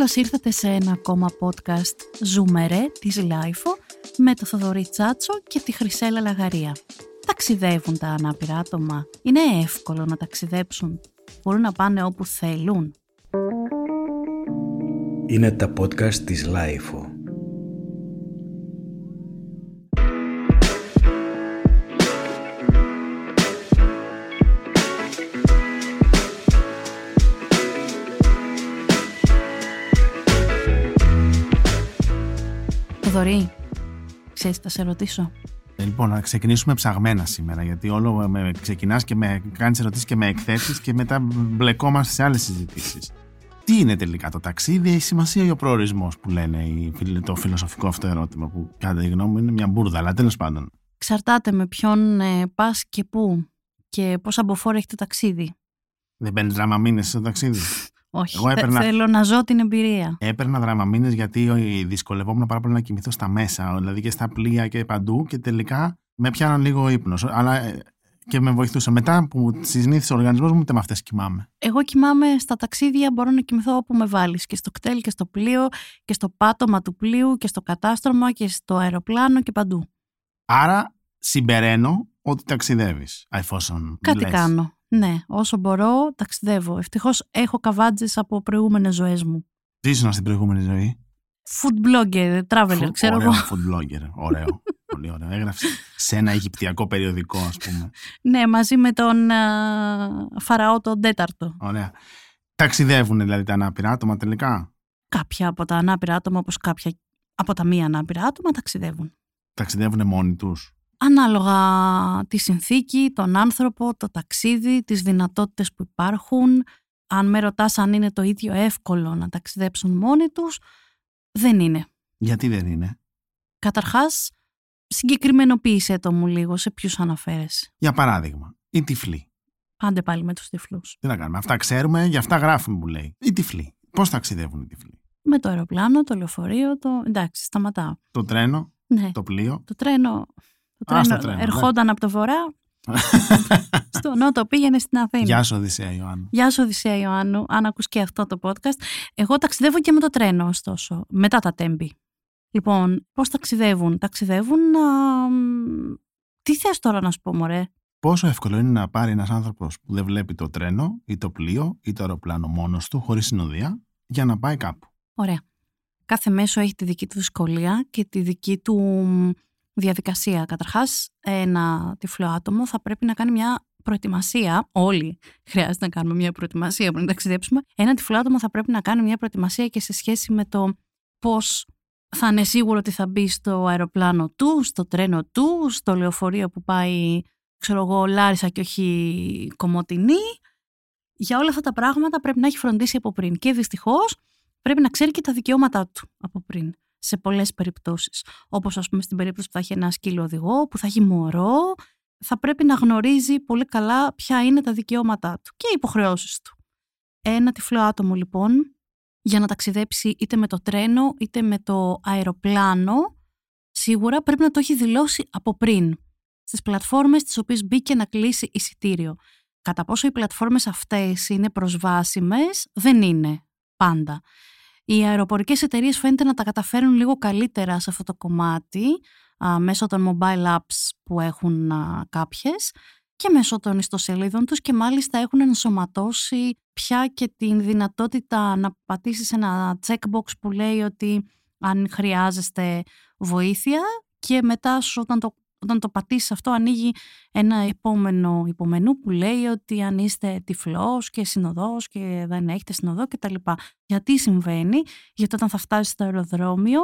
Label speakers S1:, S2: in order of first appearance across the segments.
S1: Καλώς ήρθατε σε ένα ακόμα podcast «Ζούμε ρε» της LiFO με το Θοδωρή Τσάτσο και τη Χρυσέλα Λαγαρία. Ταξιδεύουν τα ανάπηρα άτομα; Είναι εύκολο να ταξιδέψουν; Μπορούν να πάνε όπου θέλουν;
S2: Είναι τα podcast της LiFO.
S1: Θοδωρή, ξέρεις θα σε ρωτήσω.
S3: Ε, Λοιπόν, να ξεκινήσουμε ψαγμένα σήμερα, γιατί όλο με ξεκινάς και με κάνεις ερωτήσεις και με εκθέσεις και μετά μπλεκόμαστε σε άλλες συζητήσεις. Τι είναι τελικά το ταξίδι, η σημασία ή ο προορισμός που λένε η φιλ- το φιλοσοφικό αυτό ερώτημα που κατά τη γνώμη μου είναι μια μπουρδα, αλλά τέλος πάντων.
S1: Εξαρτάται με ποιον ε, πας και πού και πώς αμποφόρα έχει το ταξίδι.
S3: Δεν παίρνεις δραμαμίνες στο ταξίδι;
S1: Όχι,
S3: Εγώ
S1: θε-
S3: έπαιρνα-
S1: θέλω να ζω την εμπειρία.
S3: Έπαιρνα δραμαμίνες γιατί ε, δυσκολευόμουν πάρα πολύ να κοιμηθώ στα μέσα, δηλαδή και στα πλοία και παντού και τελικά με πιάναν λίγο ύπνος. Αλλά ε, και με βοηθούσε. Μετά που συνήθισε ο οργανισμός μου, ούτε με αυτές κοιμάμαι.
S1: Εγώ κοιμάμαι στα ταξίδια, μπορώ να κοιμηθώ όπου με βάλεις. Και στο κτέλ και στο πλοίο και στο πάτωμα του πλοίου και στο κατάστρωμα και στο αεροπλάνο και παντού.
S3: Άρα συμπεραίνω ότι ταξιδεύεις, εφόσον
S1: Κάτι
S3: λες.
S1: κάνω. Ναι, όσο μπορώ ταξιδεύω. Ευτυχώς έχω καβάτζες από προηγούμενες ζωές μου.
S3: Τι ήσουν στην προηγούμενη ζωή.
S1: Food blogger, traveler,
S3: Φου-
S1: ξέρω
S3: ωραίο
S1: εγώ.
S3: food blogger. Ωραίο. Πολύ ωραίο. Έγραψε σε ένα Αιγυπτιακό περιοδικό, ας πούμε.
S1: Ναι, μαζί με τον α, Φαραώ τον τέταρτο.
S3: Ωραία. Ταξιδεύουν δηλαδή τα ανάπηρα άτομα τελικά;
S1: Κάποια από τα ανάπηρα άτομα, όπως κάποια από τα μη ανάπηρα άτομα, ταξιδεύουν.
S3: Ταξιδεύουν μόνοι τους;
S1: Ανάλογα τη συνθήκη, τον άνθρωπο, το ταξίδι, τις δυνατότητες που υπάρχουν. Αν με ρωτάς αν είναι το ίδιο εύκολο να ταξιδέψουν μόνοι τους, δεν είναι.
S3: Γιατί δεν είναι;
S1: Καταρχάς, συγκεκριμενοποίησέ το μου λίγο σε ποιους αναφέρεσαι.
S3: Για παράδειγμα, οι τυφλοί.
S1: Πάντε πάλι με τους τυφλούς.
S3: Τι να κάνουμε. Αυτά ξέρουμε, για αυτά γράφουμε που λέει. Οι τυφλοί. Πώς ταξιδεύουν οι τυφλοί;
S1: Με το αεροπλάνο, το λεωφορείο, το... εντάξει, σταματάω.
S3: Το τρένο,
S1: Ναι,
S3: το πλοίο.
S1: το τρένο, το
S3: Α, στο
S1: τρένο,
S3: τρένο,
S1: ερχόταν από το βορρά, στο νότο πήγαινε στην Αθήνα.
S3: Γεια σου Οδυσσέα Ιωάννου.
S1: Γεια σου Οδυσσέα Ιωάννου, αν ακούς και αυτό το podcast. Εγώ ταξιδεύω και με το τρένο, ωστόσο, μετά τα τέμπη. Λοιπόν, πώς ταξιδεύουν; Ταξιδεύουν, α, μ, τι θες τώρα να σου πω μωρέ;
S3: Πόσο εύκολο είναι να πάρει ένας άνθρωπος που δεν βλέπει το τρένο ή το πλοίο ή το αεροπλάνο μόνος του, χωρίς συνοδεία, για να πάει κάπου;
S1: Ωραία. Κάθε μέσο έχει τη δική του δυσκολία και τη δική του μ, διαδικασία. Καταρχάς, ένα τυφλό άτομο θα πρέπει να κάνει μια προετοιμασία. Όλοι χρειάζεται να κάνουμε μια προετοιμασία πριν ταξιδέψουμε. Ένα τυφλό άτομο θα πρέπει να κάνει μια προετοιμασία και σε σχέση με το πώς θα είναι σίγουρο ότι θα μπει στο αεροπλάνο του, στο τρένο του, στο λεωφορείο που πάει, ξέρω εγώ, Λάρισα και όχι Κομωτινή. Για όλα αυτά τα πράγματα πρέπει να έχει φροντίσει από πριν. Και δυστυχώς πρέπει να ξέρει και τα δικαιώματά του από πριν. Σε πολλές περιπτώσεις. Όπως, ας πούμε, στην περίπτωση που θα έχει ένα σκύλο οδηγό, που θα έχει μωρό, θα πρέπει να γνωρίζει πολύ καλά ποια είναι τα δικαιώματά του και οι υποχρεώσεις του. Ένα τυφλό άτομο, λοιπόν, για να ταξιδέψει είτε με το τρένο είτε με το αεροπλάνο, σίγουρα πρέπει να το έχει δηλώσει από πριν. Στις πλατφόρμες τις οποίες μπήκε να κλείσει εισιτήριο. Κατά πόσο οι πλατφόρμες αυτές είναι προσβάσιμες, δεν είναι πάντα. Οι αεροπορικές εταιρείες φαίνεται να τα καταφέρουν λίγο καλύτερα σε αυτό το κομμάτι α, μέσω των mobile apps που έχουν α, κάποιες και μέσω των ιστοσελίδων τους και μάλιστα έχουν ενσωματώσει πια και την δυνατότητα να πατήσεις ένα checkbox που λέει ότι αν χρειάζεστε βοήθεια και μετά σου όταν το, όταν το πατήσεις αυτό ανοίγει ένα επόμενο υπομενού που λέει ότι αν είστε τυφλός και συνοδός και δεν έχετε συνοδό κτλ. Γιατί συμβαίνει, γιατί όταν θα φτάσεις στο αεροδρόμιο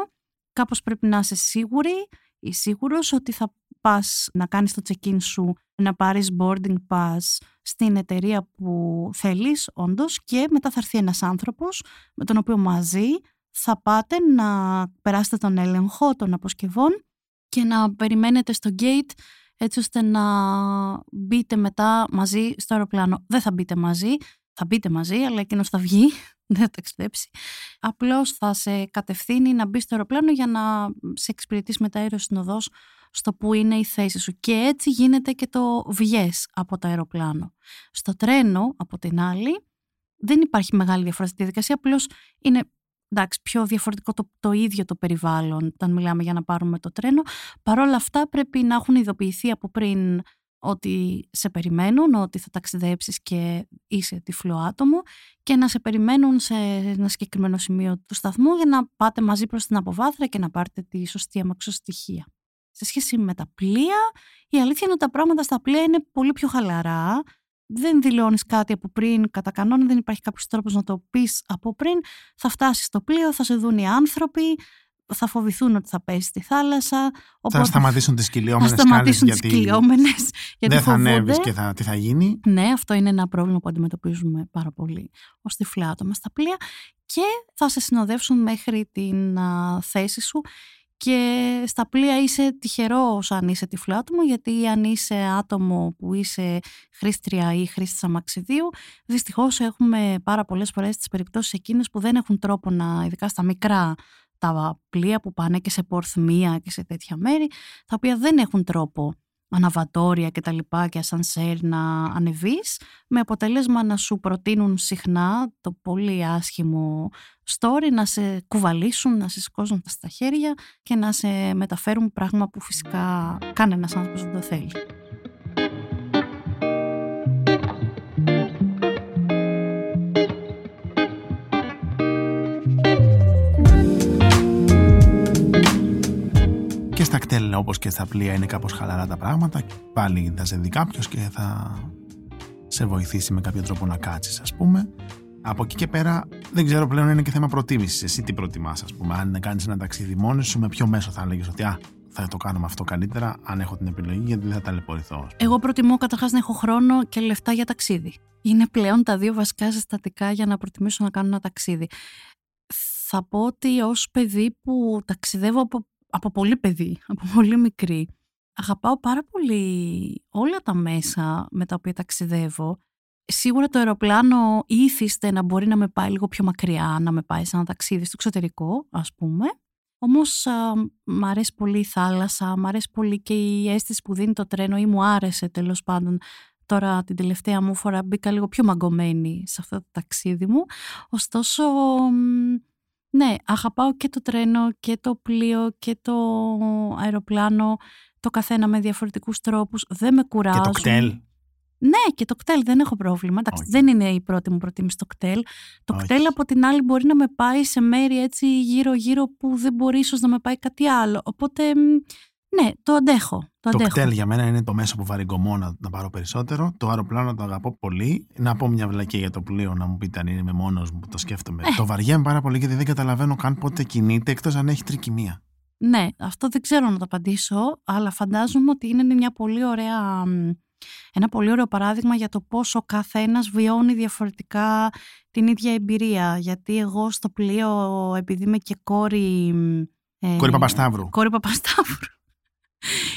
S1: κάπως πρέπει να είσαι σίγουρη ή σίγουρος ότι θα πας να κάνεις το check-in σου, να πάρεις boarding pass στην εταιρεία που θέλεις όντως και μετά θα έρθει ένας άνθρωπος με τον οποίο μαζί θα πάτε να περάσετε τον έλεγχο των αποσκευών και να περιμένετε στο gate έτσι ώστε να μπείτε μετά μαζί στο αεροπλάνο. Δεν θα μπείτε μαζί, θα μπείτε μαζί, αλλά εκείνος θα βγει, δεν θα ταξιδέψει. Απλώς θα σε κατευθύνει να μπεις στο αεροπλάνο για να σε εξυπηρετήσει μετά η συνοδό στο που είναι η θέση σου. Και έτσι γίνεται και το βγες από το αεροπλάνο. Στο τρένο, από την άλλη, δεν υπάρχει μεγάλη διαφορά στη διαδικασία, απλώς είναι εντάξει, πιο διαφορετικό το, το ίδιο το περιβάλλον όταν μιλάμε για να πάρουμε το τρένο. Παρ' όλα αυτά πρέπει να έχουν ειδοποιηθεί από πριν ότι σε περιμένουν, ότι θα ταξιδέψεις και είσαι τυφλό άτομο και να σε περιμένουν σε ένα συγκεκριμένο σημείο του σταθμού για να πάτε μαζί προς την αποβάθρα και να πάρετε τη σωστή αμαξοστοιχεία. Σε σχέση με τα πλοία, η αλήθεια είναι ότι τα πράγματα στα πλοία είναι πολύ πιο χαλαρά. Δεν δηλώνεις κάτι από πριν, κατά κανόνα δεν υπάρχει κάποιος τρόπος να το πεις από πριν. Θα φτάσεις στο πλοίο, θα σε δουν οι άνθρωποι, θα φοβηθούν ότι θα πέσει στη θάλασσα.
S3: Οπότε... Θα σταματήσουν τις κυλιόμενες
S1: Θα σταματήσουν τις κυλιόμενες.
S3: Δεν θα ανέβεις και θα, τι θα γίνει.
S1: Ναι, αυτό είναι ένα πρόβλημα που αντιμετωπίζουμε πάρα πολύ ως τυφλά άτομα στα πλοία. Και θα σε συνοδεύσουν μέχρι την α, θέση σου. Και στα πλοία είσαι τυχερό αν είσαι τυφλό άτομο, γιατί αν είσαι άτομο που είσαι χρήστρια ή χρήστη αμαξιδίου, δυστυχώς έχουμε πάρα πολλές φορές τις περιπτώσεις εκείνες που δεν έχουν τρόπο να, ειδικά στα μικρά τα πλοία που πάνε και σε πορθμία και σε τέτοια μέρη, τα οποία δεν έχουν τρόπο αναβατόρια και τα λοιπά και ασανσέρ να ανεβείς με αποτέλεσμα να σου προτείνουν συχνά το πολύ άσχημο story να σε κουβαλήσουν, να σε σηκώσουν στα χέρια και να σε μεταφέρουν πράγμα που φυσικά κανένας άνθρωπος δεν το θέλει.
S3: Στα κτέλ όπως και στα πλοία είναι κάπως χαλαρά τα πράγματα. Πάλι θα σε δει κάποιος και θα σε βοηθήσει με κάποιο τρόπο να κάτσεις, ας πούμε. Από εκεί και πέρα δεν ξέρω πλέον είναι και θέμα προτίμησης. Εσύ τι προτιμάς, ας πούμε. Αν κάνεις ένα ταξίδι μόνος σου, με ποιο μέσο θα έλεγες ότι α, θα το κάνουμε αυτό καλύτερα, αν έχω την επιλογή, γιατί δεν θα ταλαιπωρηθώ.
S1: Εγώ προτιμώ καταρχάς να έχω χρόνο και λεφτά για ταξίδι. Είναι πλέον τα δύο βασικά συστατικά για να προτιμήσω να κάνω ένα ταξίδι. Θα πω ότι ως παιδί που ταξιδεύω από από πολύ παιδί, από πολύ μικρή, αγαπάω πάρα πολύ όλα τα μέσα με τα οποία ταξιδεύω. Σίγουρα το αεροπλάνο ήθιστε να μπορεί να με πάει λίγο πιο μακριά, να με πάει σε ένα ταξίδι στο εξωτερικό, ας πούμε. Όμως μ' αρέσει πολύ η θάλασσα, μ' αρέσει πολύ και η αίσθηση που δίνει το τρένο ή μου άρεσε τέλος πάντων. Τώρα την τελευταία μου φορά μπήκα λίγο πιο μαγκωμένη σε αυτό το ταξίδι μου. Ωστόσο ναι, αγαπάω και το τρένο και το πλοίο και το αεροπλάνο, το καθένα με διαφορετικούς τρόπους, δεν με κουράζουν.
S3: Και το κτέλ.
S1: Ναι, και το κτέλ δεν έχω πρόβλημα. Εντάξει, δεν είναι η πρώτη μου προτίμηση το κτέλ. Το Όχι. κτέλ από την άλλη μπορεί να με πάει σε μέρη έτσι γύρω-γύρω που δεν μπορεί ίσως να με πάει κάτι άλλο. Οπότε ναι, το αντέχω. Το,
S3: το κτέλ για μένα είναι το μέσο που βαριγκωμώ να, να πάρω περισσότερο. Το αεροπλάνο το αγαπώ πολύ. Να πω μια βλακία για το πλοίο, να μου πείτε αν είναι μόνος μου που το σκέφτομαι. Ε. Το βαριέμαι πάρα πολύ γιατί δεν καταλαβαίνω καν πότε κινείται εκτός αν έχει τρικυμία.
S1: Ναι, αυτό δεν ξέρω να το απαντήσω, αλλά φαντάζομαι ότι είναι μια πολύ ωραία, ένα πολύ ωραίο παράδειγμα για το πόσο κάθε ένας βιώνει διαφορετικά την ίδια εμπειρία. Γιατί εγώ στο πλοίο, επειδή είμαι και κόρη...
S3: Ε, κόρη Παπασταύρου.
S1: Κόρη Παπασταύρου.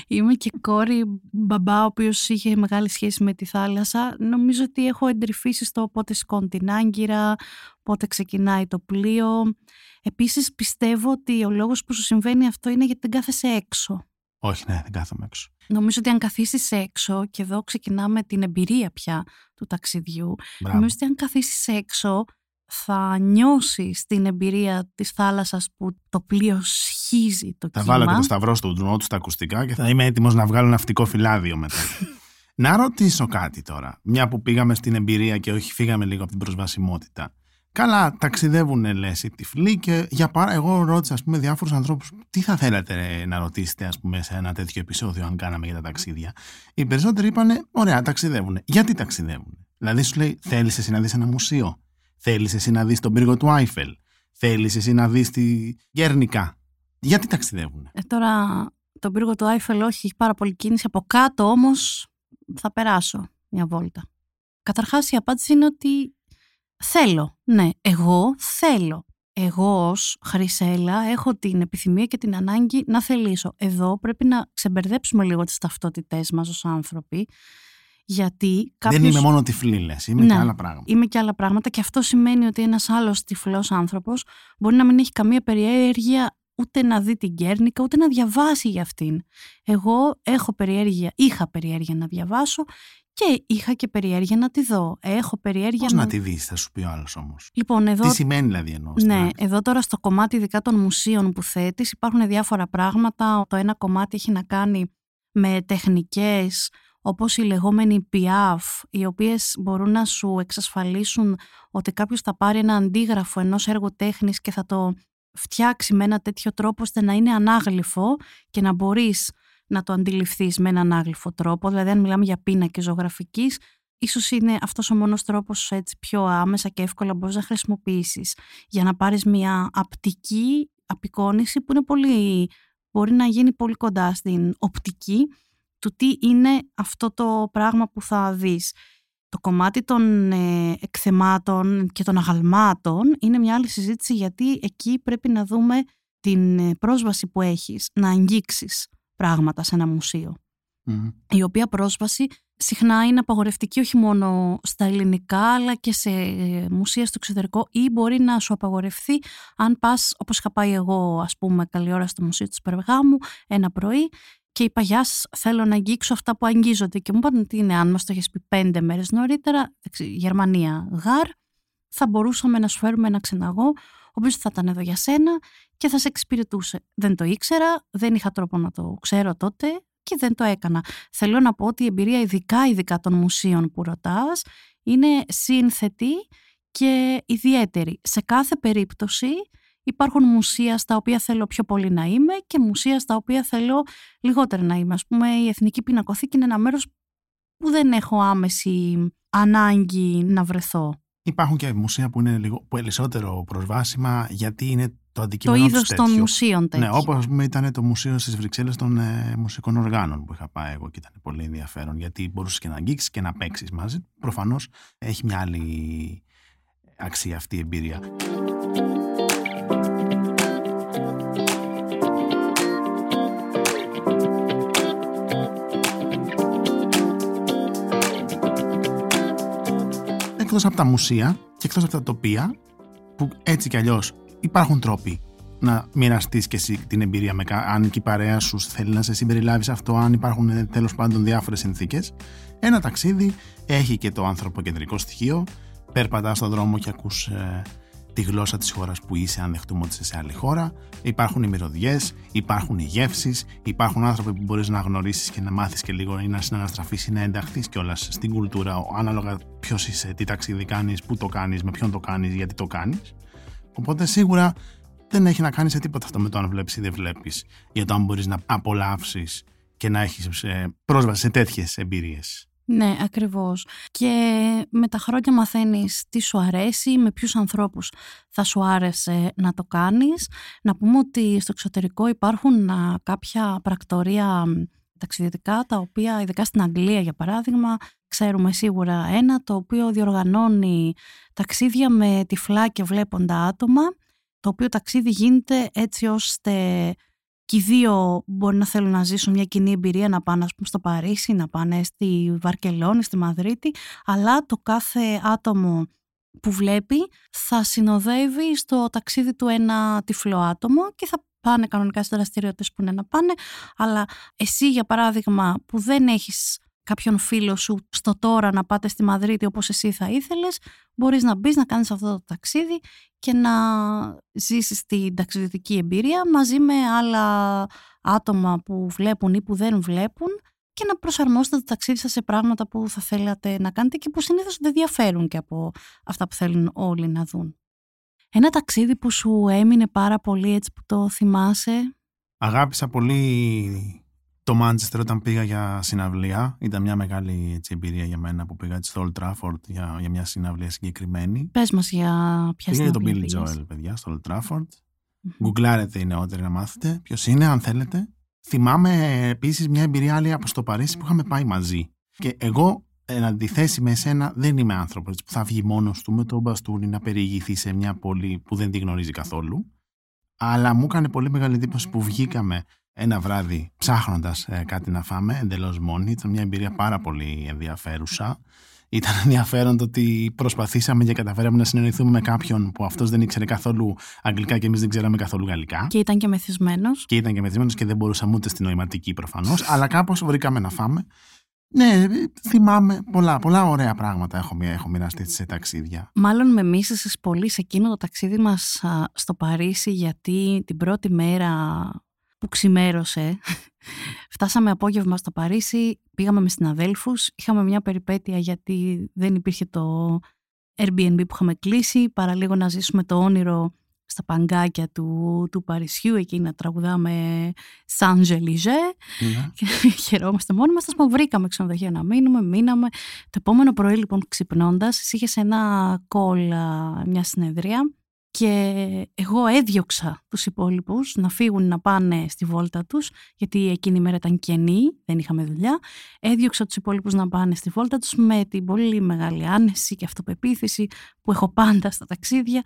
S1: Είμαι και κόρη μπαμπά, ο οποίος είχε μεγάλη σχέση με τη θάλασσα. Νομίζω ότι έχω εντρυφήσει στο πότε σκόνη την άγκυρα, πότε ξεκινάει το πλοίο. Επίσης πιστεύω ότι ο λόγος που σου συμβαίνει αυτό είναι γιατί δεν κάθεσαι έξω.
S3: Όχι, ναι, δεν κάθομαι έξω.
S1: Νομίζω ότι αν καθίσεις έξω, και εδώ ξεκινάμε την εμπειρία πια του ταξιδιού,
S3: Μπράβο.
S1: νομίζω ότι αν καθίσεις έξω, θα νιώσει την εμπειρία της θάλασσας που το πλοίο σχίζει το
S3: θα
S1: κύμα.
S3: βάλω και το σταυρό στο τζουνό του στα ακουστικά και θα είμαι έτοιμος να βγάλω ναυτικό φυλάδιο μετά. να ρωτήσω κάτι τώρα, μια που πήγαμε στην εμπειρία και όχι φύγαμε λίγο από την προσβασιμότητα. Καλά, ταξιδεύουν λες οι τυφλοί και για πάρα. Εγώ ρώτησα ας πούμε, διάφορους ανθρώπους τι θα θέλατε να ρωτήσετε ας πούμε, σε ένα τέτοιο επεισόδιο, αν κάναμε για τα ταξίδια. Οι περισσότεροι είπαν: Ωραία, ταξιδεύουν. Γιατί ταξιδεύουν. Δηλαδή σου λέει: Θέλεις εσύ να δεις ένα μουσείο; Θέλεις εσύ να δεις τον πύργο του Άιφελ; Θέλεις εσύ να δεις τη Γέρνικα; Γιατί ταξιδεύουν.
S1: Ε, τώρα τον πύργο του Άιφελ όχι, έχει πάρα πολύ κίνηση. Από κάτω όμως θα περάσω μια βόλτα. Καταρχάς η απάντηση είναι ότι θέλω. Ναι, εγώ θέλω. Εγώ ως Χρυσέλα έχω την επιθυμία και την ανάγκη να θελήσω. Εδώ πρέπει να ξεμπερδέψουμε λίγο τις ταυτότητές μας ως άνθρωποι γιατί κάποιος...
S3: Δεν είμαι μόνο τυφλή, λες. Είμαι
S1: ναι,
S3: και άλλα πράγματα.
S1: Είμαι και άλλα πράγματα και αυτό σημαίνει ότι ένας άλλος τυφλός άνθρωπος μπορεί να μην έχει καμία περιέργεια ούτε να δει την Κέρνικα, ούτε να διαβάσει για αυτήν. Εγώ έχω περιέργεια, είχα περιέργεια να διαβάσω Και είχα και περιέργεια να τη δω. Έχω περιέργεια
S3: Πώς να... τη δεις, θα σου πει ο άλλος όμως.
S1: Λοιπόν, εδώ...
S3: Τι σημαίνει δηλαδή εννοώ.
S1: Ναι, εδώ τώρα στο κομμάτι ειδικά των μουσείων που θέτεις υπάρχουν διάφορα πράγματα. Το ένα κομμάτι έχει να κάνει με τεχνικές όπως η λεγόμενη PIAF, οι οποίες μπορούν να σου εξασφαλίσουν ότι κάποιος θα πάρει ένα αντίγραφο ενός έργου τέχνης και θα το φτιάξει με ένα τέτοιο τρόπο ώστε να είναι ανάγλυφο και να μπορείς να το αντιληφθείς με έναν ανάγλυφο τρόπο. Δηλαδή αν μιλάμε για πίνακες ζωγραφικής, ίσως είναι αυτός ο μόνος τρόπος έτσι πιο άμεσα και εύκολα μπορείς να χρησιμοποιήσεις για να πάρεις μια απτική απεικόνηση που είναι πολύ, μπορεί να γίνει πολύ κοντά στην οπτική του τι είναι αυτό το πράγμα που θα δεις. Το κομμάτι των ε, εκθεμάτων και των αγαλμάτων είναι μια άλλη συζήτηση γιατί εκεί πρέπει να δούμε την ε, πρόσβαση που έχεις να αγγίξεις πράγματα σε ένα μουσείο. Η οποία πρόσβαση συχνά είναι απαγορευτική όχι μόνο στα ελληνικά αλλά και σε ε, μουσεία στο εξωτερικό ή μπορεί να σου απαγορευτεί αν πας όπως είχα πάει εγώ ας πούμε καλή ώρα στο Μουσείο της Περγάμου ένα πρωί και είπα Γεια θέλω να αγγίξω αυτά που αγγίζονται. Και μου είπαν ότι είναι, αν μας το έχεις πει πέντε μέρες νωρίτερα, Γερμανία γάρ, θα μπορούσαμε να σου φέρουμε ένα ξεναγό, ο οποίος θα ήταν εδώ για σένα και θα σε εξυπηρετούσε. Δεν το ήξερα, δεν είχα τρόπο να το ξέρω τότε και δεν το έκανα. Θέλω να πω ότι η εμπειρία, ειδικά ειδικά των μουσείων που ρωτάς, είναι σύνθετη και ιδιαίτερη. Σε κάθε περίπτωση Υπάρχουν μουσεία στα οποία θέλω πιο πολύ να είμαι και μουσεία στα οποία θέλω λιγότερο να είμαι. Ας πούμε η Εθνική Πινακοθήκη είναι ένα μέρος που δεν έχω άμεση ανάγκη να βρεθώ.
S3: Υπάρχουν και μουσεία που είναι λίγο περισσότερο προσβάσιμα γιατί είναι το αντικείμενο
S1: Το είδος των μουσείων τέτοιο.
S3: Ναι, όπω ήταν το μουσείο στις Βρυξέλλες των ε, μουσικών οργάνων που είχα πάει εγώ και ήταν πολύ ενδιαφέρον γιατί μπορούσες και να αγγίξεις και να παίξεις μαζί. Προφανώς έχει μια άλλη αξία αυτή η εμπειρία. Εκτός από τα μουσεία και εκτός από τα τοπία που έτσι κι αλλιώς υπάρχουν τρόποι να μοιραστείς και εσύ την εμπειρία με αν και η παρέα σου θέλει να σε συμπεριλάβεις αυτό, αν υπάρχουν ε, τέλος πάντων διάφορες συνθήκες. Ένα ταξίδι έχει και το ανθρωποκεντρικό στοιχείο. Περπατάς στον δρόμο και ακούς ε, τη γλώσσα της χώρας που είσαι αν δεχτούμε ότι είσαι σε άλλη χώρα. Υπάρχουν οι μυρωδιές, υπάρχουν οι γεύσεις, υπάρχουν άνθρωποι που μπορείς να γνωρίσεις και να μάθεις και λίγο ή να συναναστραφείς ή να ενταχθείς κιόλας στην κουλτούρα ανάλογα ποιος είσαι, τι ταξίδι κάνεις, πού το κάνεις, με ποιον το κάνεις, γιατί το κάνεις. Οπότε σίγουρα δεν έχει να κάνει σε τίποτα αυτό με το αν βλέπεις ή δεν βλέπεις για το αν μπορείς να απολαύσεις και να έχεις ε, πρόσβαση σε τέτοιες εμπειρίες.
S1: Ναι, ακριβώς. Και με τα χρόνια μαθαίνεις τι σου αρέσει, με ποιους ανθρώπους θα σου άρεσε να το κάνεις. Να πούμε ότι στο εξωτερικό υπάρχουν κάποια πρακτορία ταξιδιωτικά, τα οποία ειδικά στην Αγγλία για παράδειγμα, ξέρουμε σίγουρα ένα, το οποίο διοργανώνει ταξίδια με τυφλά και βλέποντα άτομα, το οποίο ταξίδι γίνεται έτσι ώστε και οι δύο μπορεί να θέλουν να ζήσουν μια κοινή εμπειρία, να πάνε πούμε, στο Παρίσι, να πάνε στη Βαρκελόνη, στη Μαδρίτη, αλλά το κάθε άτομο που βλέπει θα συνοδεύει στο ταξίδι του ένα τυφλό άτομο και θα πάνε κανονικά στις δραστηριότητες που είναι να πάνε, αλλά εσύ για παράδειγμα που δεν έχεις κάποιον φίλο σου στο τώρα να πάτε στη Μαδρίτη όπως εσύ θα ήθελες, μπορείς να μπεις να κάνεις αυτό το ταξίδι και να ζήσεις την ταξιδιωτική εμπειρία μαζί με άλλα άτομα που βλέπουν ή που δεν βλέπουν και να προσαρμόσετε το ταξίδι σας σε πράγματα που θα θέλατε να κάνετε και που συνήθως δεν διαφέρουν και από αυτά που θέλουν όλοι να δουν. Ένα ταξίδι που σου έμεινε πάρα πολύ έτσι που το θυμάσαι;
S3: Αγάπησα πολύ το Μάντσεστερ όταν πήγα για συναυλία ήταν μια μεγάλη έτσι, εμπειρία για μένα που πήγα στο Old Trafford για, για μια συναυλία συγκεκριμένη.
S1: Πες μας για ποια
S3: πήγα
S1: συναυλία
S3: για τον Billy Joel, παιδιά, στο Old Trafford. Γκουγκλάρετε οι νεότεροι να μάθετε ποιος είναι, αν θέλετε. Θυμάμαι επίσης μια εμπειρία άλλη από στο Παρίσι που είχαμε πάει μαζί. Και εγώ, εν αντιθέσει με εσένα, δεν είμαι άνθρωπος που θα βγει μόνος του με τον μπαστούνι να περιηγηθεί σε μια πόλη που δεν τη γνωρίζει καθόλου. Αλλά μου έκανε πολύ μεγάλη εντύπωση που βγήκαμε ένα βράδυ ψάχνοντας ε, κάτι να φάμε εντελώς μόνοι. Ήταν μια εμπειρία πάρα πολύ ενδιαφέρουσα. Ήταν ενδιαφέρον το ότι προσπαθήσαμε και καταφέραμε να συνεννοηθούμε με κάποιον που αυτός δεν ήξερε καθόλου αγγλικά και εμείς δεν ξέραμε καθόλου γαλλικά.
S1: Και ήταν και μεθυσμένος.
S3: Και ήταν και μεθυσμένος και δεν μπορούσαμε ούτε στην νοηματική προφανώς. αλλά κάπως βρήκαμε να φάμε. Ναι, θυμάμαι πολλά, πολλά ωραία πράγματα έχω, έχω μοιραστεί σε ταξίδια.
S1: Μάλλον με μίσησες πολύ σε εκείνο το ταξίδι μας στο Παρίσι γιατί την πρώτη μέρα που ξημέρωσε φτάσαμε απόγευμα στο Παρίσι, πήγαμε με συναδέλφους, είχαμε μια περιπέτεια γιατί δεν υπήρχε το Airbnb που είχαμε κλείσει, παρά λίγο να ζήσουμε το όνειρο στα παγκάκια του, του Παρισιού, εκεί να τραγουδάμε Σαν Ζελιζέ. Και χαιρόμαστε μόνοι μας. Μα βρήκαμε ξενοδοχείο να μείνουμε, μείναμε. Το επόμενο πρωί, λοιπόν, ξυπνώντας, είχες ένα κόλ, μια συνεδρία. Και εγώ έδιωξα τους υπόλοιπους να φύγουν να πάνε στη βόλτα τους, γιατί εκείνη η μέρα ήταν κενή, δεν είχαμε δουλειά. Έδιωξα τους υπόλοιπους να πάνε στη βόλτα τους με την πολύ μεγάλη άνεση και αυτοπεποίθηση που έχω πάντα στα ταξίδια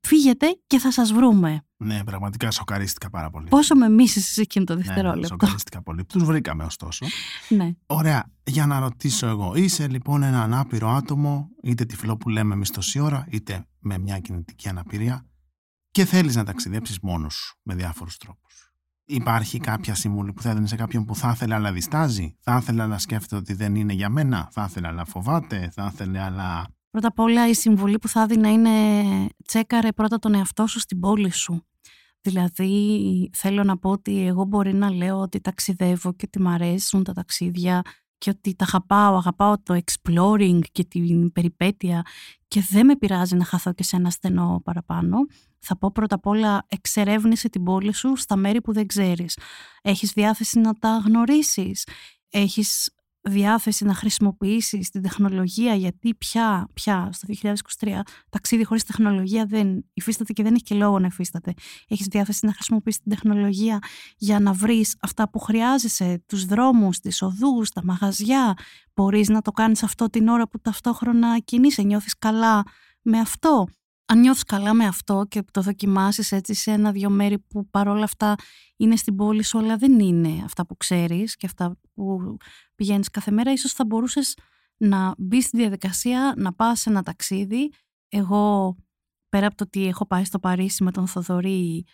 S1: φύγετε και θα σας βρούμε.
S3: Ναι, πραγματικά σοκαρίστηκα πάρα πολύ.
S1: Πόσο με μίσησες εκείνο το ναι, δευτερόλεπτο.
S3: Ναι, σοκαρίστηκα πολύ. Τους βρήκαμε ωστόσο.
S1: ναι.
S3: Ωραία. Για να ρωτήσω εγώ. Είσαι λοιπόν ένα ανάπηρο άτομο, είτε τυφλό που λέμε εμείς τόση ώρα, είτε με μια κινητική αναπηρία και θέλεις να ταξιδέψεις μόνος σου με διάφορους τρόπους. Υπάρχει κάποια συμβουλή που θα έδινε σε κάποιον που θα ήθελε αλλά διστάζει, θα ήθελε αλλά σκέφτεται ότι δεν είναι για μένα, θα ήθελε αλλά φοβάται, θα ήθελε αλλά
S1: Πρώτα απ' όλα η συμβουλή που θα έδινα είναι τσέκαρε πρώτα τον εαυτό σου στην πόλη σου. Δηλαδή θέλω να πω ότι εγώ μπορεί να λέω ότι ταξιδεύω και ότι μου αρέσουν τα ταξίδια και ότι τα αγαπάω, αγαπάω το exploring και την περιπέτεια και δεν με πειράζει να χαθώ και σε ένα στενό παραπάνω. Θα πω πρώτα απ' όλα εξερεύνησε την πόλη σου στα μέρη που δεν ξέρεις. Έχεις διάθεση να τα γνωρίσεις. Έχεις διάθεση να χρησιμοποιήσεις την τεχνολογία γιατί πια, πια στο 2023 ταξίδι χωρίς τεχνολογία δεν υφίσταται και δεν έχει και λόγο να υφίσταται. Έχεις διάθεση να χρησιμοποιήσεις την τεχνολογία για να βρεις αυτά που χρειάζεσαι, τους δρόμους, τις οδούς, τα μαγαζιά. Μπορείς να το κάνεις αυτό την ώρα που ταυτόχρονα κινείσαι, νιώθεις καλά με αυτό; Αν νιώθεις καλά με αυτό και το δοκιμάσεις έτσι σε ένα-δυο μέρη που παρόλα αυτά είναι στην πόλη σου, αλλά δεν είναι αυτά που ξέρεις και αυτά που πηγαίνεις κάθε μέρα, ίσως θα μπορούσες να μπεις στη διαδικασία να πας σε ένα ταξίδι. Εγώ, πέρα από το ότι έχω πάει στο Παρίσι με τον Θοδωρή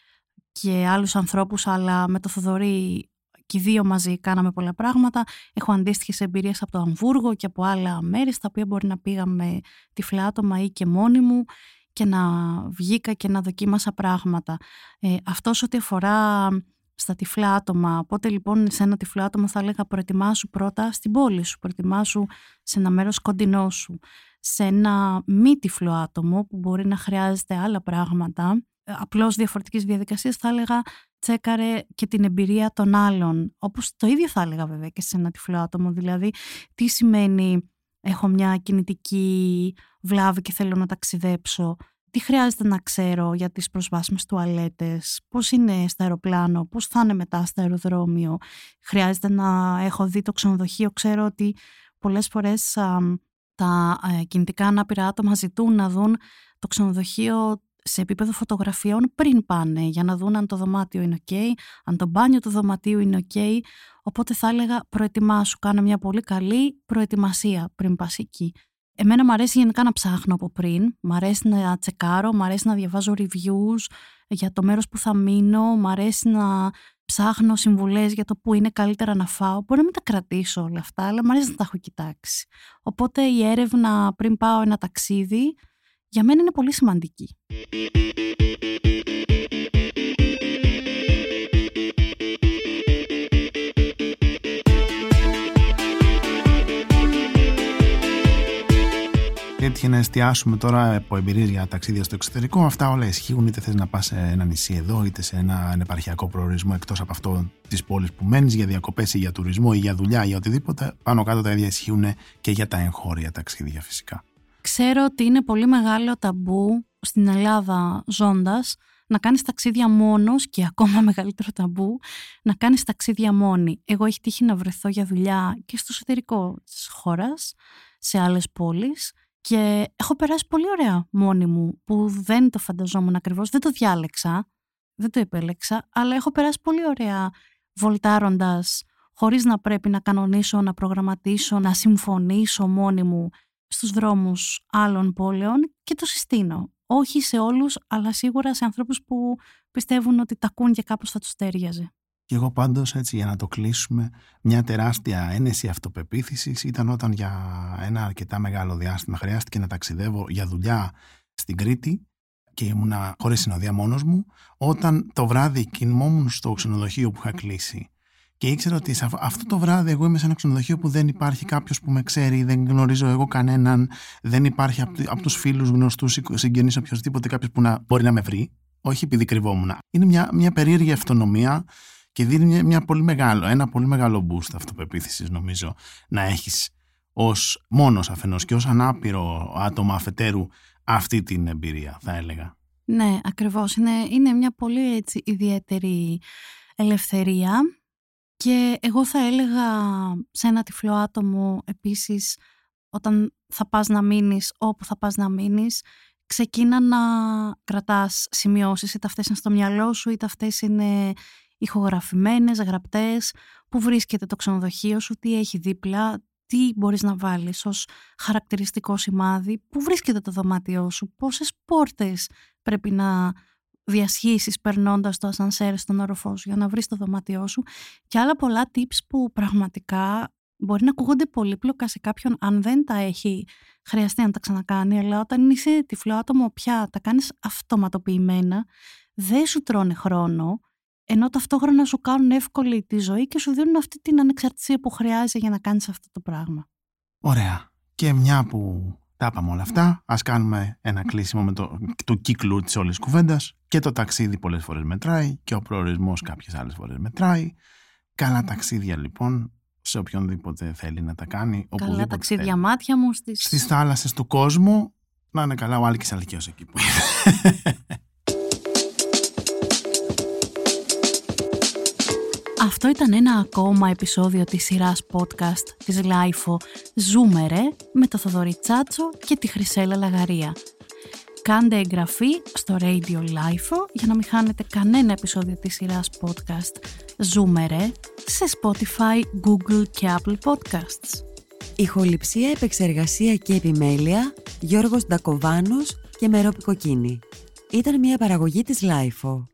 S1: και άλλους ανθρώπους, αλλά με τον Θοδωρή και οι δύο μαζί κάναμε πολλά πράγματα. Έχω αντίστοιχες εμπειρίες από το Αμβούργο και από άλλα μέρη, στα οποία μπορεί να πήγαμε τυφλά άτομα ή και μόνοι μου και να βγήκα και να δοκίμασα πράγματα. Ε, αυτός ό,τι αφορά στα τυφλά άτομα. Οπότε λοιπόν σε ένα τυφλό άτομο θα έλεγα προετοιμάσου πρώτα στην πόλη σου, προετοιμάσου σε ένα μέρος κοντινό σου. Σε ένα μη τυφλό άτομο που μπορεί να χρειάζεται άλλα πράγματα, ε, απλώς διαφορετικής διαδικασίας θα έλεγα τσέκαρε και την εμπειρία των άλλων. Όπως το ίδιο θα έλεγα βέβαια και σε ένα τυφλό άτομο. Δηλαδή τι σημαίνει έχω μια κινητική βλάβη και θέλω να ταξιδέψω, τι χρειάζεται να ξέρω για τις προσβάσιμες τουαλέτες, πώς είναι στο αεροπλάνο, πώς θα είναι μετά στο αεροδρόμιο. Χρειάζεται να έχω δει το ξενοδοχείο, ξέρω ότι πολλές φορές τα ε, κινητικά ανάπηρα άτομα ζητούν να δουν το ξενοδοχείο σε επίπεδο φωτογραφιών πριν πάνε για να δουν αν το δωμάτιο είναι ok, αν το μπάνιο του δωματίου είναι ok. Οπότε θα έλεγα προετοιμάσου, κάνε μια πολύ καλή προετοιμασία πριν πας εκεί. Εμένα μου αρέσει γενικά να ψάχνω από πριν, μου αρέσει να τσεκάρω, μου αρέσει να διαβάζω reviews για το μέρος που θα μείνω, μου αρέσει να ψάχνω συμβουλές για το που είναι καλύτερα να φάω. Μπορεί να μην τα κρατήσω όλα αυτά, αλλά μου αρέσει να τα έχω κοιτάξει. Οπότε η έρευνα πριν πάω ένα ταξίδι για μένα είναι πολύ σημαντική.
S3: Έτυχε να εστιάσουμε τώρα από εμπειρίες για ταξίδια στο εξωτερικό. Αυτά όλα ισχύουν είτε θες να πας σε ένα νησί εδώ, είτε σε ένα επαρχιακό προορισμό εκτός από αυτό της πόλης που μένεις για διακοπές ή για τουρισμό ή για δουλειά ή για οτιδήποτε. Πάνω κάτω τα ίδια ισχύουν και για τα εγχώρια ταξίδια φυσικά.
S1: Ξέρω ότι είναι πολύ μεγάλο ταμπού στην Ελλάδα ζώντας να κάνεις ταξίδια μόνος και ακόμα μεγαλύτερο ταμπού να κάνεις ταξίδια μόνη. Εγώ έχει τύχει να βρεθώ για δουλειά και στο εσωτερικό της χώρας, σε άλλες πόλεις και έχω περάσει πολύ ωραία μόνη μου που δεν το φανταζόμουν ακριβώς, δεν το διάλεξα, δεν το επέλεξα, αλλά έχω περάσει πολύ ωραία βολτάροντας χωρίς να πρέπει να κανονίσω, να προγραμματίσω, να συμφωνήσω μόνη μου στους δρόμους άλλων πόλεων και το συστήνω. Όχι σε όλους, αλλά σίγουρα σε ανθρώπους που πιστεύουν ότι τα ακούν και κάπως θα τους τέριαζε.
S3: Και εγώ πάντως έτσι για να το κλείσουμε μια τεράστια ένεση αυτοπεποίθησης ήταν όταν για ένα αρκετά μεγάλο διάστημα χρειάστηκε να ταξιδεύω για δουλειά στην Κρήτη και ήμουνα χωρίς συνοδεία μόνος μου όταν το βράδυ κοιμόμουν στο ξενοδοχείο που είχα κλείσει και ήξερα ότι αυτό το βράδυ εγώ είμαι σε ένα ξενοδοχείο που δεν υπάρχει κάποιος που με ξέρει, δεν γνωρίζω εγώ κανέναν, δεν υπάρχει από, από τους φίλους, γνωστούς, συγγενείς, οποιοδήποτε κάποιος που να μπορεί να με βρει. Όχι επειδή κρυβόμουν. Είναι μια, μια περίεργη αυτονομία και δίνει μια, μια πολύ μεγάλο, ένα πολύ μεγάλο boost αυτοπεποίθηση, νομίζω, να έχεις ως μόνος αφενός και ως ανάπηρο άτομο αφετέρου αυτή την εμπειρία, θα έλεγα.
S1: Ναι, ακριβώς. Είναι, είναι μια πολύ έτσι, ιδιαίτερη ελευθερία και εγώ θα έλεγα σε ένα τυφλό άτομο επίσης όταν θα πας να μείνεις όπου θα πας να μείνεις ξεκίνα να κρατάς σημειώσεις είτε αυτές είναι στο μυαλό σου είτε αυτές είναι ηχογραφημένες, γραπτές που βρίσκεται το ξενοδοχείο σου, τι έχει δίπλα τι μπορείς να βάλεις ως χαρακτηριστικό σημάδι, που βρίσκεται το δωμάτιό σου, πόσες πόρτες πρέπει να διασχίσεις περνώντας το ασανσέρ στον όροφό σου για να βρεις το δωμάτιό σου. Και άλλα πολλά tips που πραγματικά μπορεί να ακούγονται πολύπλοκα σε κάποιον αν δεν τα έχει χρειαστεί να τα ξανακάνει αλλά όταν είσαι τυφλό άτομο πια τα κάνεις αυτοματοποιημένα δεν σου τρώνε χρόνο ενώ ταυτόχρονα σου κάνουν εύκολη τη ζωή και σου δίνουν αυτή την ανεξαρτησία που χρειάζεται για να κάνεις αυτό το πράγμα.
S3: Ωραία. Και μια που τα είπαμε όλα αυτά, ας κάνουμε ένα κλείσιμο με το, το κύκλου της όλης κουβέντας και το ταξίδι πολλές φορές μετράει και ο προορισμός κάποιες άλλες φορές μετράει. Καλά ταξίδια λοιπόν σε οποιονδήποτε θέλει να τα κάνει.
S1: Καλά ταξίδια μάτια μου στις...
S3: Στις θάλασσες του κόσμου. Να είναι καλά ο Άλκης Αλκαίος εκεί που
S1: Αυτό ήταν ένα ακόμα επεισόδιο της σειράς podcast της LiFO «Ζούμε ρε» με το Θοδωρή Τσάτσο και τη Χρυσέλα Λαγαρία. Κάντε εγγραφή στο Radio LiFO για να μην χάνετε κανένα επεισόδιο της σειράς podcast «Ζούμερε» σε Spotify, Google και Apple Podcasts.
S4: Ηχοληψία, επεξεργασία και επιμέλεια Γιώργος Ντακοβάνος και Μερόπη Κοκκίνη. Ήταν μια παραγωγή της Lifeo.